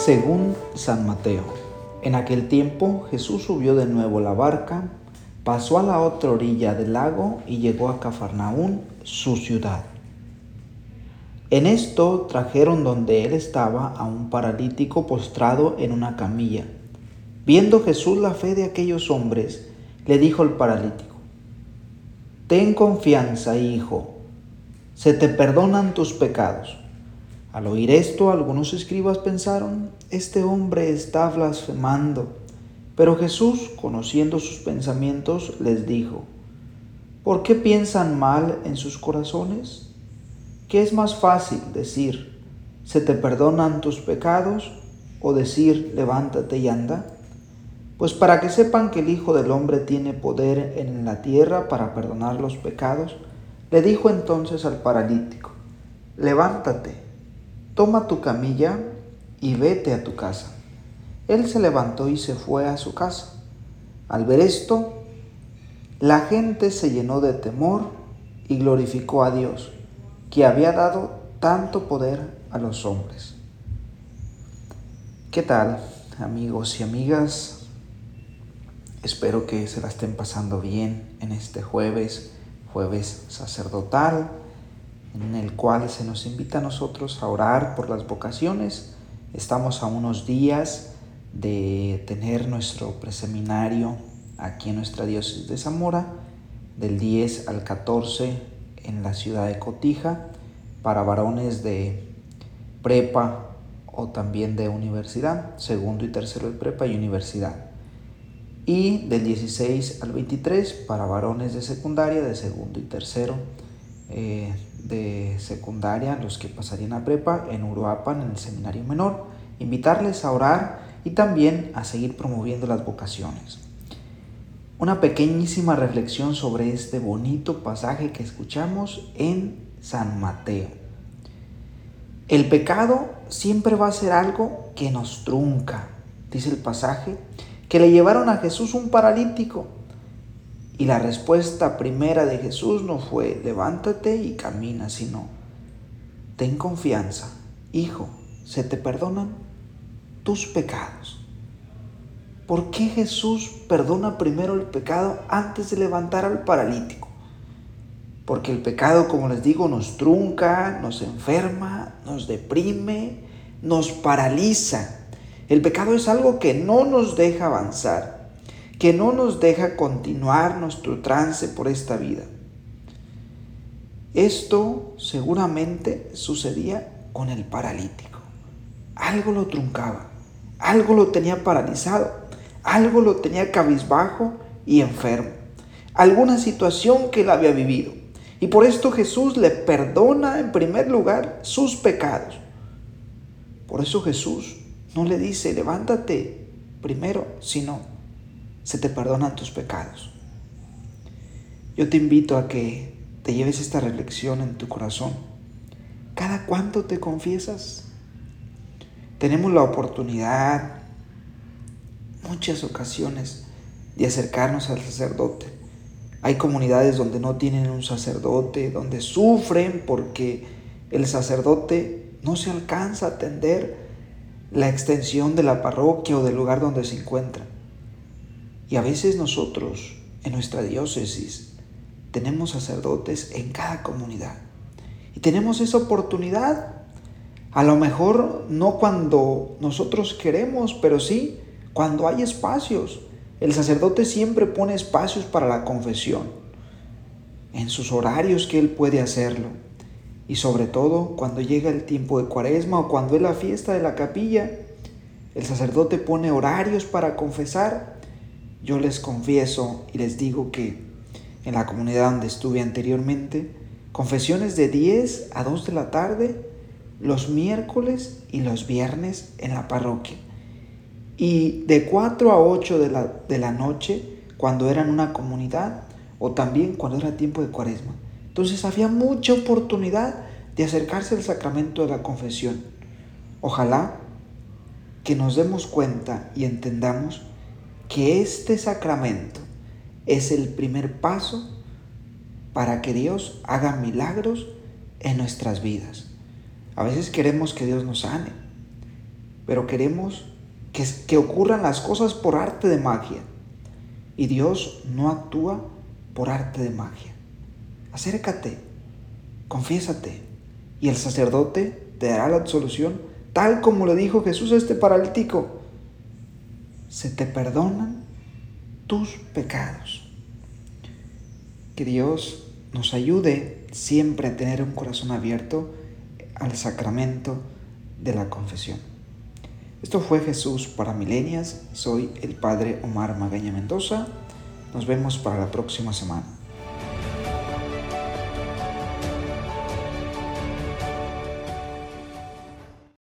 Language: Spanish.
Según San Mateo, en aquel tiempo Jesús subió de nuevo la barca, pasó a la otra orilla del lago y llegó a Cafarnaún, su ciudad. En esto trajeron donde él estaba a un paralítico postrado en una camilla. Viendo Jesús la fe de aquellos hombres, le dijo al paralítico, Ten confianza, hijo, se te perdonan tus pecados. Al oír esto, algunos escribas pensaron, este hombre está blasfemando. Pero Jesús, conociendo sus pensamientos, les dijo, ¿por qué piensan mal en sus corazones? ¿Qué es más fácil decir, se te perdonan tus pecados o decir, levántate y anda? Pues para que sepan que el Hijo del Hombre tiene poder en la tierra para perdonar los pecados, le dijo entonces al paralítico, levántate toma tu camilla y vete a tu casa. Él se levantó y se fue a su casa. Al ver esto, la gente se llenó de temor y glorificó a Dios, que había dado tanto poder a los hombres. ¿Qué tal, amigos y amigas? Espero que se la estén pasando bien en este jueves, jueves sacerdotal en el cual se nos invita a nosotros a orar por las vocaciones. Estamos a unos días de tener nuestro preseminario aquí en nuestra diócesis de Zamora, del 10 al 14 en la ciudad de Cotija, para varones de prepa o también de universidad, segundo y tercero de prepa y universidad. Y del 16 al 23 para varones de secundaria, de segundo y tercero eh, de secundaria, los que pasarían a prepa en Uruapan, en el seminario menor, invitarles a orar y también a seguir promoviendo las vocaciones. Una pequeñísima reflexión sobre este bonito pasaje que escuchamos en San Mateo. El pecado siempre va a ser algo que nos trunca, dice el pasaje, que le llevaron a Jesús un paralítico y la respuesta primera de Jesús no fue levántate y camina, sino ten confianza, hijo, se te perdonan tus pecados. ¿Por qué Jesús perdona primero el pecado antes de levantar al paralítico? Porque el pecado, como les digo, nos trunca, nos enferma, nos deprime, nos paraliza. El pecado es algo que no nos deja avanzar que no nos deja continuar nuestro trance por esta vida. Esto seguramente sucedía con el paralítico. Algo lo truncaba, algo lo tenía paralizado, algo lo tenía cabizbajo y enfermo, alguna situación que él había vivido. Y por esto Jesús le perdona en primer lugar sus pecados. Por eso Jesús no le dice, levántate primero, sino se te perdonan tus pecados. Yo te invito a que te lleves esta reflexión en tu corazón. ¿Cada cuánto te confiesas? Tenemos la oportunidad, muchas ocasiones, de acercarnos al sacerdote. Hay comunidades donde no tienen un sacerdote, donde sufren porque el sacerdote no se alcanza a atender la extensión de la parroquia o del lugar donde se encuentra. Y a veces nosotros, en nuestra diócesis, tenemos sacerdotes en cada comunidad. Y tenemos esa oportunidad. A lo mejor no cuando nosotros queremos, pero sí cuando hay espacios. El sacerdote siempre pone espacios para la confesión, en sus horarios que él puede hacerlo. Y sobre todo cuando llega el tiempo de cuaresma o cuando es la fiesta de la capilla, el sacerdote pone horarios para confesar yo les confieso y les digo que en la comunidad donde estuve anteriormente, confesiones de 10 a 2 de la tarde, los miércoles y los viernes en la parroquia. Y de 4 a 8 de la, de la noche, cuando eran una comunidad, o también cuando era tiempo de cuaresma. Entonces había mucha oportunidad de acercarse al sacramento de la confesión. Ojalá que nos demos cuenta y entendamos que este sacramento es el primer paso para que Dios haga milagros en nuestras vidas. A veces queremos que Dios nos sane, pero queremos que, que ocurran las cosas por arte de magia. Y Dios no actúa por arte de magia. Acércate, confiésate, y el sacerdote te dará la absolución, tal como le dijo Jesús a este paralítico. Se te perdonan tus pecados. Que Dios nos ayude siempre a tener un corazón abierto al sacramento de la confesión. Esto fue Jesús para Milenias. Soy el Padre Omar Magaña Mendoza. Nos vemos para la próxima semana.